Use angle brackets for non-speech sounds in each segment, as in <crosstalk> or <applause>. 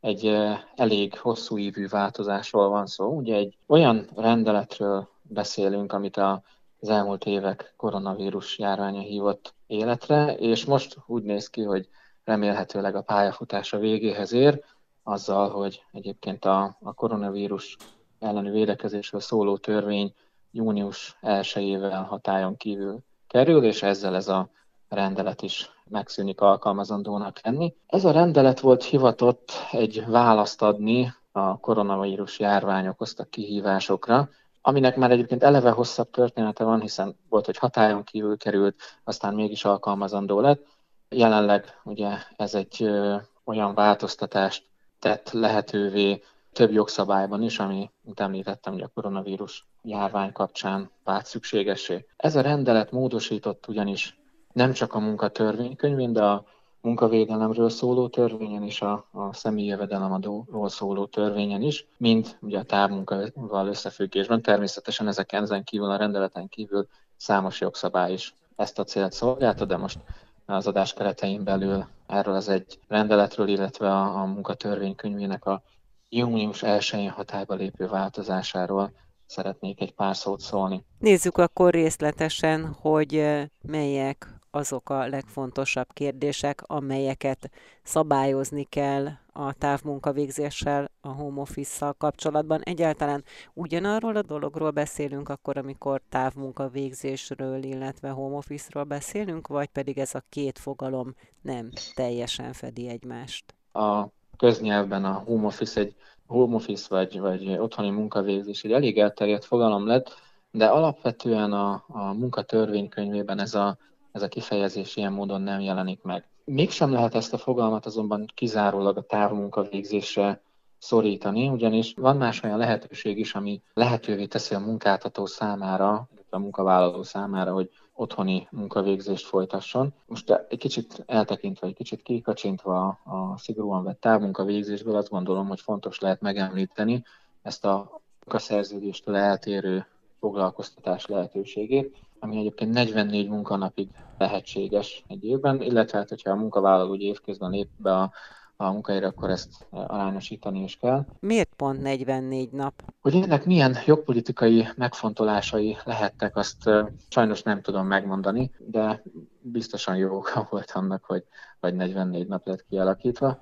egy elég hosszú ívű változásról van szó. Ugye egy olyan rendeletről beszélünk, amit a az elmúlt évek koronavírus járványa hívott életre, és most úgy néz ki, hogy remélhetőleg a pályafutása végéhez ér, azzal, hogy egyébként a, a koronavírus elleni védekezésről szóló törvény június 1-ével hatályon kívül kerül, és ezzel ez a rendelet is megszűnik alkalmazandónak lenni. Ez a rendelet volt hivatott egy választ adni a koronavírus járvány okozta kihívásokra, aminek már egyébként eleve hosszabb története van, hiszen volt, hogy hatályon kívül került, aztán mégis alkalmazandó lett. Jelenleg ugye ez egy ö, olyan változtatást tett lehetővé több jogszabályban is, ami, mint említettem, ugye a koronavírus járvány kapcsán vált szükségesé. Ez a rendelet módosított ugyanis nem csak a munkatörvénykönyvén, de a munkavédelemről szóló törvényen és a, a személyi jövedelemadóról szóló törvényen is, mint ugye a távmunkával összefüggésben. Természetesen ezek ezen kívül, a rendeleten kívül számos jogszabály is ezt a célt szolgálta, de most az adás keretein belül erről az egy rendeletről, illetve a, a munkatörvénykönyvének a június 1-én hatályba lépő változásáról szeretnék egy pár szót szólni. Nézzük akkor részletesen, hogy eh, melyek azok a legfontosabb kérdések, amelyeket szabályozni kell a távmunkavégzéssel, a home office-szal kapcsolatban. Egyáltalán ugyanarról a dologról beszélünk akkor, amikor távmunkavégzésről, illetve home office-ról beszélünk, vagy pedig ez a két fogalom nem teljesen fedi egymást? A köznyelvben a home office egy home office vagy, vagy otthoni munkavégzés egy elég elterjedt fogalom lett, de alapvetően a, a munkatörvénykönyvében ez a ez a kifejezés ilyen módon nem jelenik meg. Mégsem lehet ezt a fogalmat azonban kizárólag a távmunkavégzésre szorítani, ugyanis van más olyan lehetőség is, ami lehetővé teszi a munkáltató számára, a munkavállaló számára, hogy otthoni munkavégzést folytasson. Most egy kicsit eltekintve, egy kicsit kikacsintva a szigorúan vett távmunkavégzésből azt gondolom, hogy fontos lehet megemlíteni ezt a munkaszerződéstől eltérő foglalkoztatás lehetőségét, ami egyébként 44 munkanapig lehetséges egy évben, illetve hát, hogyha a munkavállaló úgy évközben lép be a, a munkahelyre, akkor ezt arányosítani is kell. Miért pont 44 nap? Hogy ennek milyen jogpolitikai megfontolásai lehettek, azt sajnos nem tudom megmondani, de biztosan jó oka <laughs> volt annak, hogy, hogy 44 nap lett kialakítva.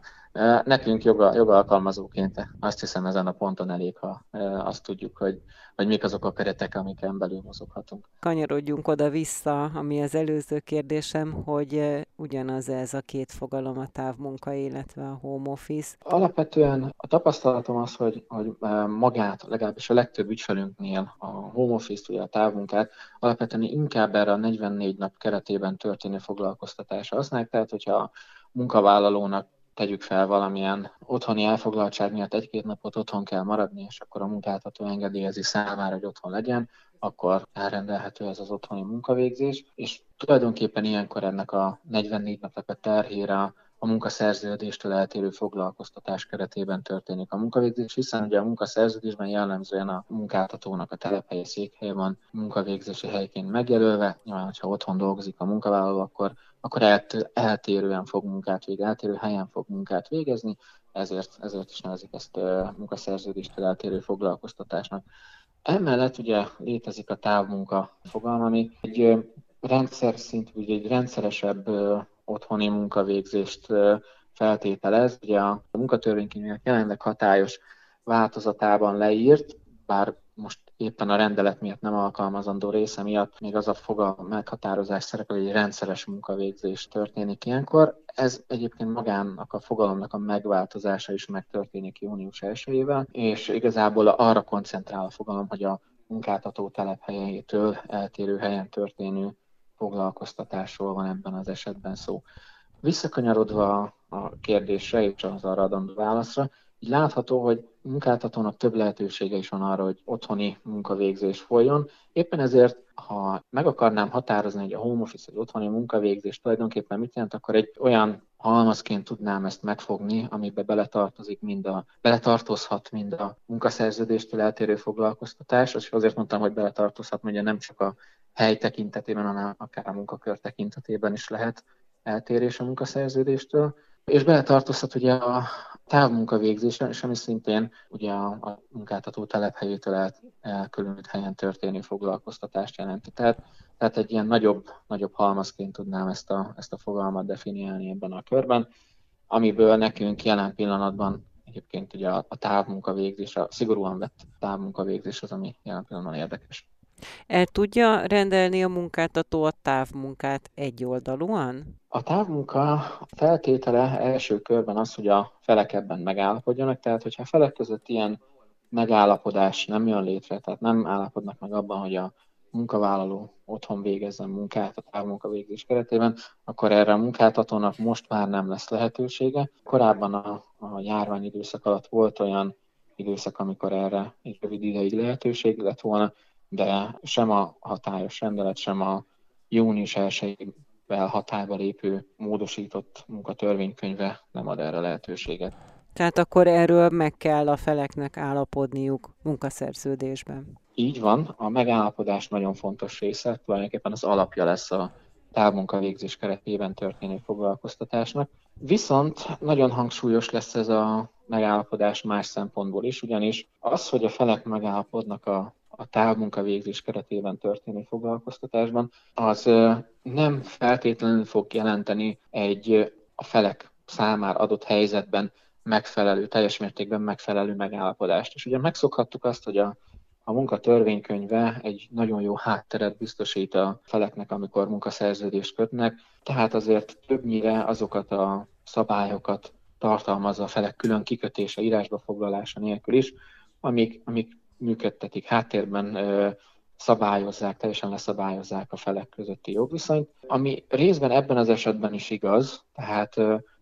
Nekünk joga, jogalkalmazóként azt hiszem ezen a ponton elég, ha azt tudjuk, hogy, hogy mik azok a keretek, amiken belül mozoghatunk. Kanyarodjunk oda-vissza, ami az előző kérdésem, hogy ugyanaz ez a két fogalom, a távmunka, illetve a home office. Alapvetően a tapasztalatom az, hogy, hogy magát, legalábbis a legtöbb ügyfelünknél a home office, vagy a távmunkát alapvetően inkább erre a 44 nap keretében történő foglalkoztatásra használják, tehát hogyha a munkavállalónak tegyük fel valamilyen otthoni elfoglaltság miatt egy-két napot otthon kell maradni, és akkor a munkáltató engedélyezi számára, hogy otthon legyen, akkor elrendelhető ez az otthoni munkavégzés, és tulajdonképpen ilyenkor ennek a 44 napnak a terhére a munkaszerződéstől eltérő foglalkoztatás keretében történik a munkavégzés, hiszen ugye a munkaszerződésben jellemzően a munkáltatónak a telephelye székhelye van munkavégzési helyként megjelölve, nyilván, hogyha otthon dolgozik a munkavállaló, akkor akkor eltérően fog munkát végezni, eltérő helyen fog munkát végezni, ezért, ezért is nevezik ezt munkaszerződéstől eltérő foglalkoztatásnak. Emellett ugye létezik a távmunka fogalma, ami egy rendszer szintű, egy rendszeresebb otthoni munkavégzést feltételez. Ugye a munkatörvénykönyvének jelenleg hatályos változatában leírt, bár most éppen a rendelet miatt nem alkalmazandó része miatt még az a foga meghatározás szerepel, hogy egy rendszeres munkavégzés történik ilyenkor. Ez egyébként magának a fogalomnak a megváltozása is megtörténik június 1 és igazából arra koncentrál a fogalom, hogy a munkáltató telephelyétől eltérő helyen történő foglalkoztatásról van ebben az esetben szó. Visszakanyarodva a kérdésre és az arra adandó válaszra, így látható, hogy munkáltatónak több lehetősége is van arra, hogy otthoni munkavégzés folyjon. Éppen ezért, ha meg akarnám határozni, hogy a home office egy otthoni munkavégzés tulajdonképpen mit jelent, akkor egy olyan halmazként tudnám ezt megfogni, amiben beletartozik mind a, beletartozhat mind a munkaszerződéstől eltérő foglalkoztatás, és azért mondtam, hogy beletartozhat, mert nem csak a hely tekintetében, hanem akár a munkakör tekintetében is lehet eltérés a munkaszerződéstől. És beletartozhat ugye a, távmunkavégzésre, és ami szintén ugye a, munkáltató telephelyétől elkülönült helyen történő foglalkoztatást jelenti. Tehát, tehát egy ilyen nagyobb, nagyobb halmazként tudnám ezt a, ezt a fogalmat definiálni ebben a körben, amiből nekünk jelen pillanatban egyébként ugye a, a távmunkavégzés, a szigorúan vett távmunkavégzés az, ami jelen pillanatban érdekes. El tudja rendelni a munkáltató a távmunkát egyoldalúan? A távmunka feltétele első körben az, hogy a felek ebben megállapodjanak, tehát hogyha a felek között ilyen megállapodás nem jön létre, tehát nem állapodnak meg abban, hogy a munkavállaló otthon végezzen munkát a távmunkavégzés keretében, akkor erre a munkáltatónak most már nem lesz lehetősége. Korábban a, a járvány időszak alatt volt olyan időszak, amikor erre egy rövid ideig lehetőség lett volna, de sem a hatályos rendelet, sem a június 1 hatályba lépő módosított munkatörvénykönyve nem ad erre lehetőséget. Tehát akkor erről meg kell a feleknek állapodniuk munkaszerződésben. Így van, a megállapodás nagyon fontos része, tulajdonképpen az alapja lesz a távmunkavégzés keretében történő foglalkoztatásnak. Viszont nagyon hangsúlyos lesz ez a megállapodás más szempontból is, ugyanis az, hogy a felek megállapodnak a a távmunkavégzés keretében történő foglalkoztatásban, az nem feltétlenül fog jelenteni egy a felek számára adott helyzetben megfelelő, teljes mértékben megfelelő megállapodást. És ugye megszokhattuk azt, hogy a, a munka törvénykönyve egy nagyon jó hátteret biztosít a feleknek, amikor munkaszerződést kötnek, tehát azért többnyire azokat a szabályokat tartalmazza a felek külön kikötése, írásba foglalása nélkül is, amik, amik működtetik háttérben, szabályozzák, teljesen leszabályozzák a felek közötti jogviszonyt, ami részben ebben az esetben is igaz, tehát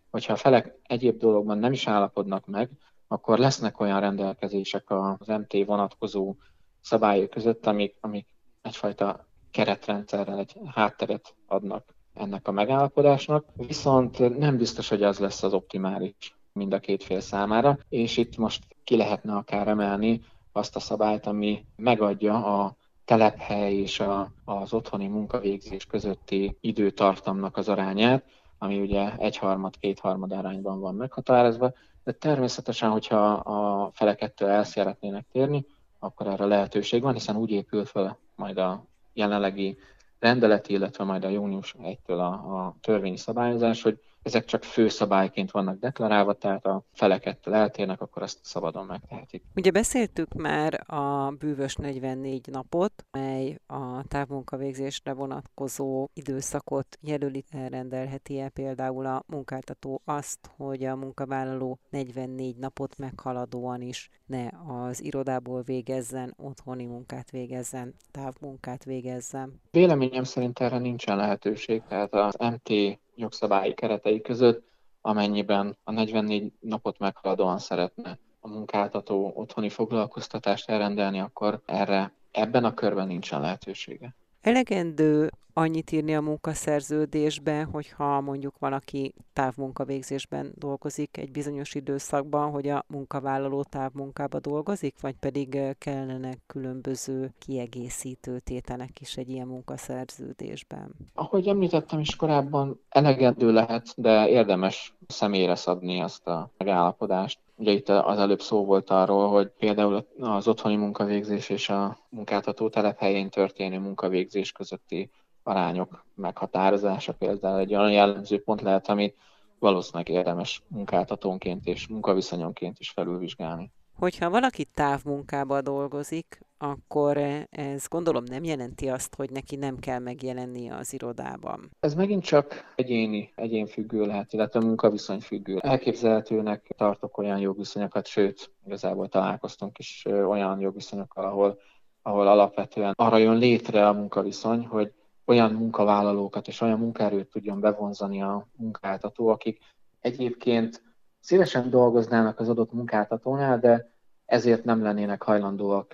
hogyha a felek egyéb dologban nem is állapodnak meg, akkor lesznek olyan rendelkezések az MT vonatkozó szabályok között, amik, amik egyfajta keretrendszerrel egy hátteret adnak ennek a megállapodásnak, viszont nem biztos, hogy az lesz az optimális mind a két fél számára, és itt most ki lehetne akár emelni azt a szabályt, ami megadja a telephely és a, az otthoni munkavégzés közötti időtartamnak az arányát, ami ugye egyharmad, kétharmad arányban van meghatározva, de természetesen, hogyha a felekettől el szeretnének térni, akkor erre lehetőség van, hiszen úgy épül fel majd a jelenlegi rendelet, illetve majd a június 1-től a, a törvényi szabályozás, hogy ezek csak főszabályként vannak deklarálva, tehát a felekettől eltérnek, akkor azt szabadon megtehetik. Ugye beszéltük már a bűvös 44 napot, mely a távmunkavégzésre vonatkozó időszakot jelöli, elrendelheti-e például a munkáltató azt, hogy a munkavállaló 44 napot meghaladóan is ne az irodából végezzen, otthoni munkát végezzen, távmunkát végezzen? Véleményem szerint erre nincsen lehetőség, tehát az MT jogszabályi keretei között, amennyiben a 44 napot meghaladóan szeretne a munkáltató otthoni foglalkoztatást elrendelni, akkor erre ebben a körben nincsen lehetősége. Elegendő annyit írni a munkaszerződésbe, hogyha mondjuk valaki távmunkavégzésben dolgozik egy bizonyos időszakban, hogy a munkavállaló távmunkába dolgozik, vagy pedig kellene különböző kiegészítő tételek is egy ilyen munkaszerződésben? Ahogy említettem is korábban, elegendő lehet, de érdemes személyre szabni azt a megállapodást. Ugye itt az előbb szó volt arról, hogy például az otthoni munkavégzés és a munkáltató telephelyén történő munkavégzés közötti arányok meghatározása például egy olyan jellemző pont lehet, amit valószínűleg érdemes munkáltatónként és munkaviszonyonként is felülvizsgálni. Hogyha valaki távmunkába dolgozik, akkor ez gondolom nem jelenti azt, hogy neki nem kell megjelennie az irodában. Ez megint csak egyéni, egyénfüggő lehet, illetve munkaviszony függő. Elképzelhetőnek tartok olyan jogviszonyokat, sőt, igazából találkoztunk is olyan jogviszonyokkal, ahol, ahol alapvetően arra jön létre a munkaviszony, hogy olyan munkavállalókat és olyan munkaerőt tudjon bevonzani a munkáltató, akik egyébként szívesen dolgoznának az adott munkáltatónál, de ezért nem lennének hajlandóak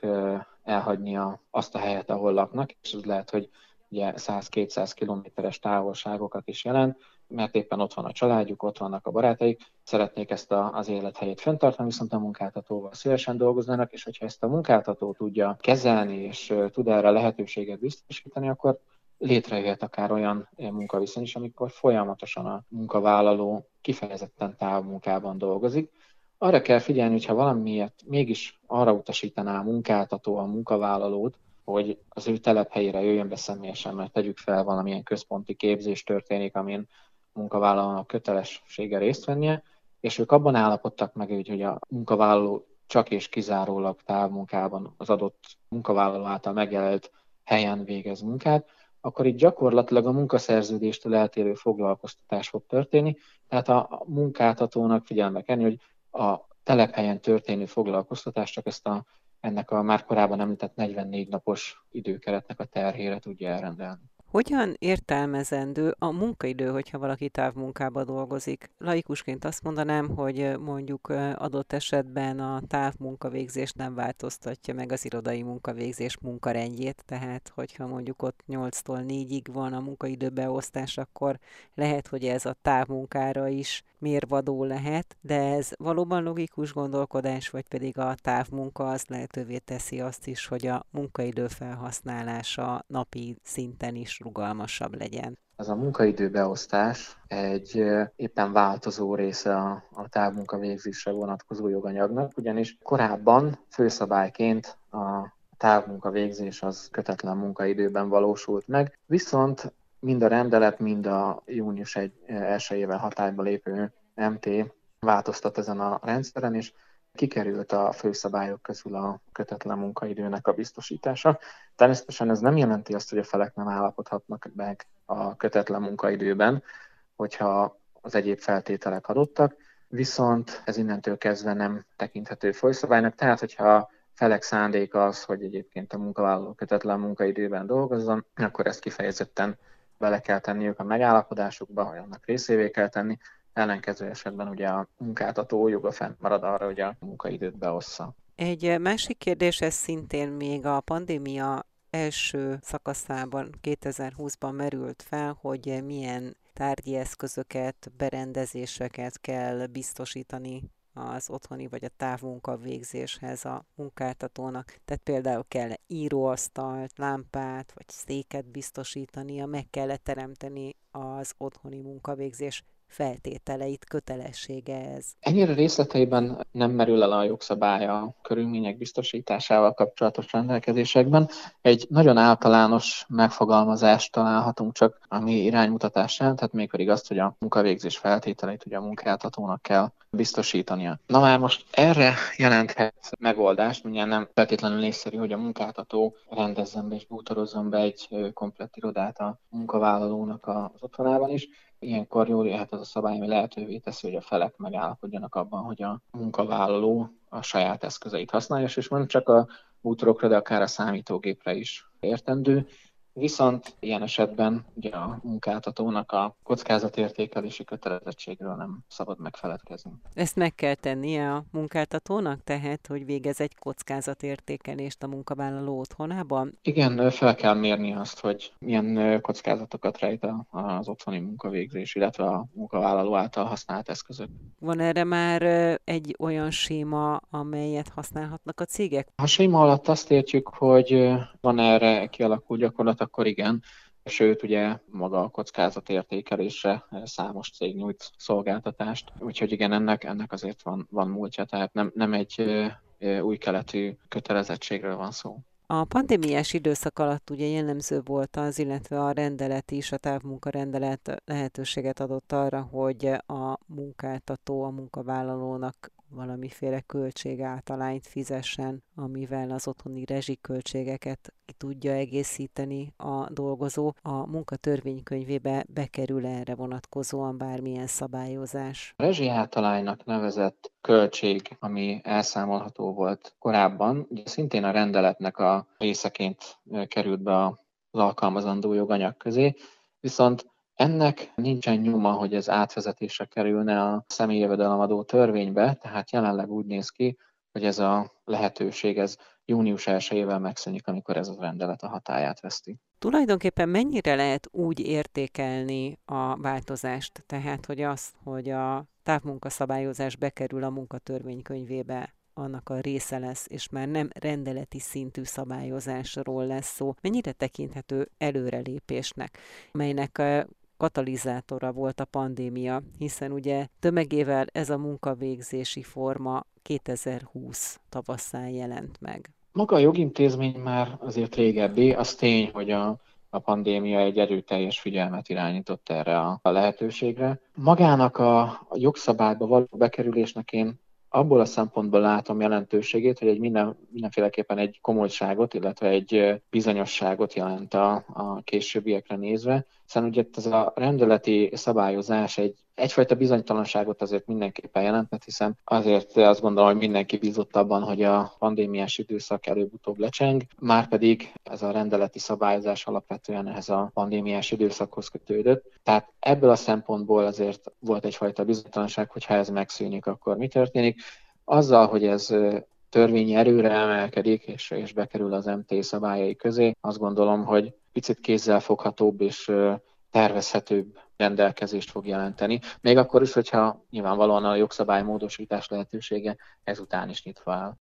elhagyni azt a helyet, ahol laknak, és ez lehet, hogy ugye 100-200 kilométeres távolságokat is jelent, mert éppen ott van a családjuk, ott vannak a barátaik, szeretnék ezt a, az élethelyét fenntartani, viszont a munkáltatóval szívesen dolgoznának, és hogyha ezt a munkáltató tudja kezelni, és tud erre lehetőséget biztosítani, akkor létrejöhet akár olyan munkaviszony is, amikor folyamatosan a munkavállaló kifejezetten távmunkában dolgozik, arra kell figyelni, hogyha valamiért mégis arra utasítaná a munkáltató a munkavállalót, hogy az ő telephelyére jöjjön be személyesen, mert tegyük fel valamilyen központi képzés történik, amin munkavállalónak kötelessége részt vennie, és ők abban állapodtak meg, hogy a munkavállaló csak és kizárólag távmunkában az adott munkavállaló által megjelölt helyen végez munkát, akkor itt gyakorlatilag a munkaszerződéstől eltérő foglalkoztatás fog történni, tehát a munkáltatónak figyelme kell, hogy a telephelyen történő foglalkoztatás csak ezt a, ennek a már korábban említett 44 napos időkeretnek a terhére tudja elrendelni. Hogyan értelmezendő a munkaidő, hogyha valaki távmunkába dolgozik? Laikusként azt mondanám, hogy mondjuk adott esetben a távmunkavégzés nem változtatja meg az irodai munkavégzés munkarendjét, tehát hogyha mondjuk ott 8-tól 4-ig van a munkaidőbeosztás, akkor lehet, hogy ez a távmunkára is mérvadó lehet, de ez valóban logikus gondolkodás, vagy pedig a távmunka az lehetővé teszi azt is, hogy a munkaidő felhasználása napi szinten is rugalmasabb legyen. Ez a munkaidőbeosztás egy éppen változó része a, a távmunka végzésre vonatkozó joganyagnak, ugyanis korábban főszabályként a távmunka végzés az kötetlen munkaidőben valósult meg, viszont mind a rendelet, mind a június 1 éve hatályba lépő MT változtat ezen a rendszeren, és kikerült a főszabályok közül a kötetlen munkaidőnek a biztosítása. Természetesen ez nem jelenti azt, hogy a felek nem állapodhatnak meg a kötetlen munkaidőben, hogyha az egyéb feltételek adottak, viszont ez innentől kezdve nem tekinthető folyszabálynak, tehát hogyha felek szándéka az, hogy egyébként a munkavállaló kötetlen munkaidőben dolgozzon, akkor ezt kifejezetten bele kell tenniük a megállapodásukba, vagy annak részévé kell tenni, ellenkező esetben ugye a munkáltató joga fennmarad arra, hogy a munkaidőt beossza. Egy másik kérdés, ez szintén még a pandémia első szakaszában, 2020-ban merült fel, hogy milyen tárgyi eszközöket, berendezéseket kell biztosítani az otthoni vagy a távmunka végzéshez a munkáltatónak. Tehát például kell íróasztalt, lámpát vagy széket biztosítania, meg kell teremteni az otthoni munkavégzés feltételeit, kötelessége ez? Ennyire részleteiben nem merül el a jogszabály a körülmények biztosításával kapcsolatos rendelkezésekben. Egy nagyon általános megfogalmazást találhatunk csak a mi iránymutatásán, tehát mégpedig azt, hogy a munkavégzés feltételeit ugye a munkáltatónak kell biztosítania. Na már most erre jelenthet megoldást, ugye nem feltétlenül észszerű, hogy a munkáltató rendezzen be és bútorozzon be egy komplett irodát a munkavállalónak az otthonában is, Ilyenkor jól jöhet az a szabály, ami lehetővé teszi, hogy a felek megállapodjanak abban, hogy a munkavállaló a saját eszközeit használja, és nem csak a útorokra, de akár a számítógépre is értendő. Viszont ilyen esetben ugye a munkáltatónak a kockázatértékelési kötelezettségről nem szabad megfeledkezni. Ezt meg kell tennie a munkáltatónak, tehát, hogy végez egy kockázatértékelést a munkavállaló otthonában? Igen, fel kell mérni azt, hogy milyen kockázatokat rejt az otthoni munkavégzés, illetve a munkavállaló által használt eszközök. Van erre már egy olyan séma, amelyet használhatnak a cégek? A séma alatt azt értjük, hogy van erre kialakult gyakorlat akkor igen. Sőt, ugye maga a kockázatértékelésre számos cég nyújt szolgáltatást, úgyhogy igen, ennek, ennek azért van, van múltja, tehát nem, nem egy új keletű kötelezettségről van szó. A pandémiás időszak alatt ugye jellemző volt az, illetve a rendelet is, a távmunkarendelet lehetőséget adott arra, hogy a munkáltató a munkavállalónak valamiféle költségáltalányt fizessen, amivel az otthoni rezsiköltségeket ki tudja egészíteni a dolgozó. A munkatörvénykönyvébe bekerül erre vonatkozóan bármilyen szabályozás. A rezsiáltalánynak nevezett költség, ami elszámolható volt korábban, ugye szintén a rendeletnek a részeként került be az alkalmazandó joganyag közé, viszont ennek nincsen nyoma, hogy ez átvezetésre kerülne a személyjövedelemadó törvénybe, tehát jelenleg úgy néz ki, hogy ez a lehetőség ez június 1-ével megszűnik, amikor ez a rendelet a hatáját veszti. Tulajdonképpen mennyire lehet úgy értékelni a változást, tehát hogy azt, hogy a távmunkaszabályozás bekerül a munkatörvénykönyvébe, annak a része lesz, és már nem rendeleti szintű szabályozásról lesz szó, mennyire tekinthető előrelépésnek, melynek katalizátora volt a pandémia, hiszen ugye tömegével ez a munkavégzési forma 2020 tavaszán jelent meg. Maga a jogintézmény már azért régebbi, az tény, hogy a a pandémia egy erőteljes figyelmet irányított erre a, lehetőségre. Magának a, a jogszabályba való bekerülésnek én abból a szempontból látom jelentőségét, hogy egy minden, mindenféleképpen egy komolyságot, illetve egy bizonyosságot jelent a, a későbbiekre nézve, hiszen ugye ez a rendeleti szabályozás egy egyfajta bizonytalanságot azért mindenképpen jelentett, hiszen azért azt gondolom, hogy mindenki bízott abban, hogy a pandémiás időszak előbb-utóbb lecseng, már ez a rendeleti szabályozás alapvetően ehhez a pandémiás időszakhoz kötődött. Tehát ebből a szempontból azért volt egyfajta bizonytalanság, hogy ha ez megszűnik, akkor mi történik. Azzal, hogy ez törvényi erőre emelkedik, és, és bekerül az MT szabályai közé, azt gondolom, hogy picit kézzelfoghatóbb és tervezhetőbb rendelkezést fog jelenteni. Még akkor is, hogyha nyilvánvalóan a jogszabálymódosítás lehetősége ezután is nyitva áll.